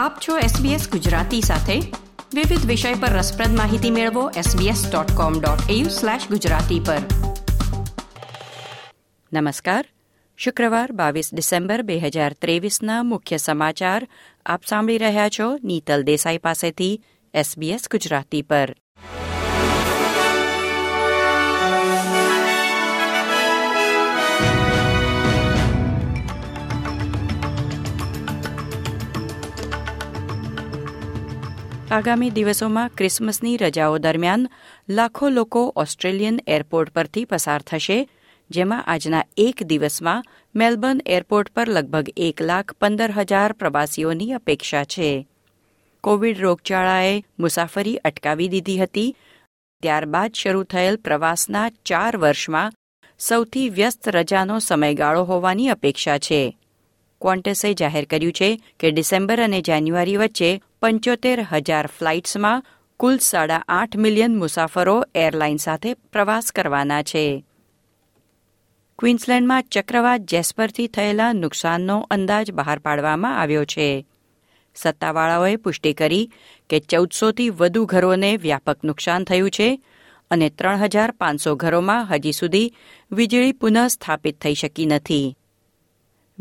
આપ છો SBS ગુજરાતી સાથે. વિવિધ વિષય પર રસપ્રદ માહિતી મેળવો sbs.com.au/gujarati પર. નમસ્કાર. શુક્રવાર બાવીસ ડિસેમ્બર બે હજાર ત્રેવીસના મુખ્ય સમાચાર આપ સાંભળી રહ્યા છો નીતલ દેસાઈ પાસેથી SBS ગુજરાતી પર. આગામી દિવસોમાં ક્રિસમસની રજાઓ દરમિયાન લાખો લોકો ઓસ્ટ્રેલિયન એરપોર્ટ પરથી પસાર થશે, જેમાં આજના એક દિવસમાં મેલબર્ન એરપોર્ટ પર લગભગ એક લાખ પંદર હજાર પ્રવાસીઓની અપેક્ષા છે. કોવિડ રોગચાળાએ મુસાફરી અટકાવી દીધી હતી. ત્યારબાદ શરૂ થયેલ પ્રવાસના ચાર વર્ષમાં સૌથી વ્યસ્ત રજાનો સમયગાળો હોવાની અપેક્ષા છે. ક્વોન્ટસે જાહેર કર્યું છે કે ડિસેમ્બર અને જાન્યુઆરી વચ્ચે પંચોતેર હજાર ફ્લાઇટ્સમાં કુલ સાડા આઠ મિલિયન મુસાફરો એરલાઇન સાથે પ્રવાસ કરવાના છે. ક્વીન્સલેન્ડમાં ચક્રવાત જેસ્પરથી થયેલા નુકસાનનો અંદાજ બહાર પાડવામાં આવ્યો છે. સત્તાવાળાઓએ પુષ્ટિ કરી કે ચૌદસોથી વધુ ઘરોને વ્યાપક નુકસાન થયું છે અને ત્રણ હજાર પાંચસો ઘરોમાં હજી સુધી વીજળી પુનઃ સ્થાપિત થઈ શકી નથી.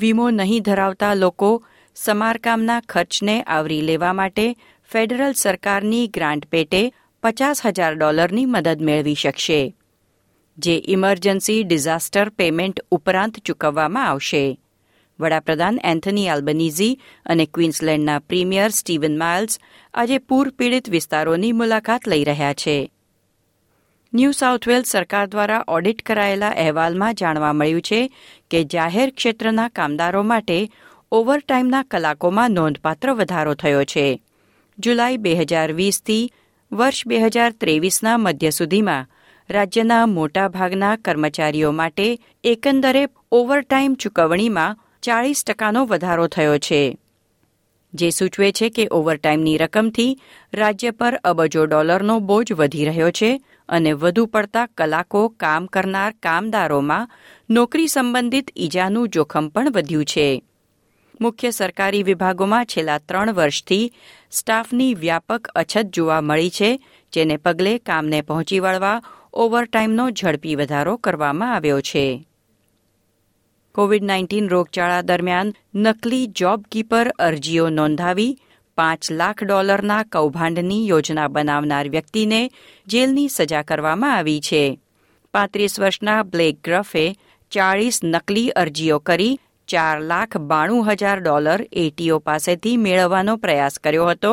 વીમો નહીં ધરાવતા લોકો સમારકામના ખર્ચને આવરી લેવા માટે ફેડરલ સરકારની ગ્રાન્ટ પેટે પચાસ હજાર ડોલરની મદદ મેળવી શકશે, જે ઇમરજન્સી ડિઝાસ્ટર પેમેન્ટ ઉપરાંત ચૂકવવામાં આવશે. વડાપ્રધાન એન્થની આલ્બનીઝી અને ક્વીન્સલેન્ડના પ્રીમિયર સ્ટીવન માઇલ્સ આજે પૂર પીડિત વિસ્તારોની મુલાકાત લઈ રહ્યા છે. ન્યૂ સાઉથ વેલ્સ સરકાર દ્વારા ઓડિટ કરાયેલા અહેવાલમાં જાણવા મળ્યું છે કે જાહેર ક્ષેત્રના કામદારો માટે ઓવરટાઇમના કલાકોમાં નોંધપાત્ર વધારો થયો છે. જુલાઈ બે હજાર વીસથી વર્ષ બે હજાર ત્રેવીસના મધ્ય સુધીમાં રાજ્યના મોટાભાગના કર્મચારીઓ માટે એકંદરે ઓવરટાઇમ ચૂકવણીમાં ચાળીસ ટકાનો વધારો થયો છે. જે સૂચવે છે કે ઓવરટાઇમની રકમથી રાજ્ય પર અબજો ડોલરનો બોજ વધી રહ્યો છે અને વધુ પડતા કલાકો કામ કરનાર કામદારોમાં નોકરી સંબંધિત ઈજાનું જોખમ પણ વધ્યું છે. મુખ્ય સરકારી વિભાગોમાં છેલ્લા ત્રણ વર્ષથી સ્ટાફની વ્યાપક અછત જોવા મળી છે, જેને પગલે કામને પહોંચી વળવા ઓવરટાઇમનો ઝડપી વધારો કરવામાં આવ્યો છે. કોવિડ નાઇન્ટીન રોગચાળા દરમિયાન નકલી જોબ કીપર અરજીઓ નોંધાવી પાંચ લાખ ડોલરના કૌભાંડની યોજના બનાવનાર વ્યક્તિને જેલની સજા કરવામાં આવી છે. પાંત્રીસ વર્ષના બ્લેક ગ્રફે ચાળીસ નકલી અરજીઓ કરી ચાર લાખ બાણું હજાર ડોલર એટીઓ પાસેથી મેળવવાનો પ્રયાસ કર્યો હતો,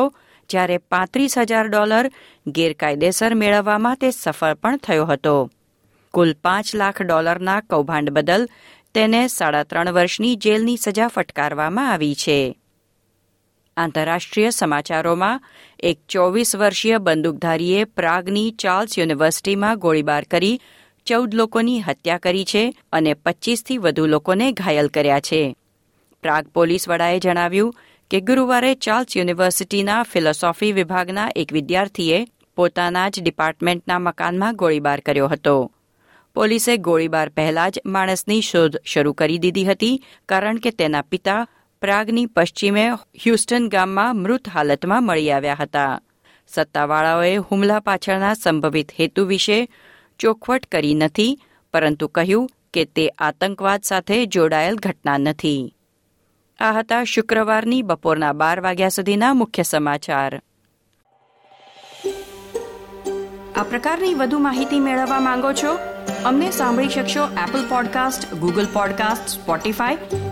જ્યારે પાંત્રીસ હજાર ડોલર ગેરકાયદેસર મેળવવામાં તે સફળ પણ થયો હતો. કુલ પાંચ લાખ ડોલરના કૌભાંડ બદલ તેને સાડા ત્રણ વર્ષની જેલની સજા ફટકારવામાં આવી છે. આંતરરાષ્ટ્રીય સમાચારોમાં, એક ચોવીસ વર્ષીય બંદૂકધારીએ પ્રાગની ચાર્લ્સ યુનિવર્સિટીમાં ગોળીબાર કરી, ચૌદ લોકોની હત્યા કરી છે અને પચ્ચીસથી વધુ લોકોને ઘાયલ કર્યા છે. પ્રાગ પોલીસ વડાએ જણાવ્યું કે ગુરુવારે ચાર્લ્સ યુનિવર્સિટીના ફિલોસોફી વિભાગના એક વિદ્યાર્થીએ પોતાના જ ડિપાર્ટમેન્ટના મકાનમાં ગોળીબાર કર્યો હતો. પોલીસે ગોળીબાર પહેલા જ માણસની શોધ શરૂ કરી દીધી હતી, કારણ કે તેના પિતા પ્રાગની પશ્ચિમે હ્યુસ્ટન ગામમાં મૃત હાલતમાં મળી આવ્યા હતા. સત્તાવાળાઓએ હુમલા પાછળના સંભવિત હેતુ વિશે ચોખવટ કરી નથી, પરંતુ કહ્યું કે તે આતંકવાદ સાથે જોડાયેલ ઘટના નથી. આ હતા શુક્રવારની બપોરના બાર વાગ્યા સુધીના મુખ્ય સમાચાર. આ પ્રકારની વધુ માહિતી મેળવવા માંગો છો? અમને સાંભળી શકશો Apple podcast Google podcast Spotify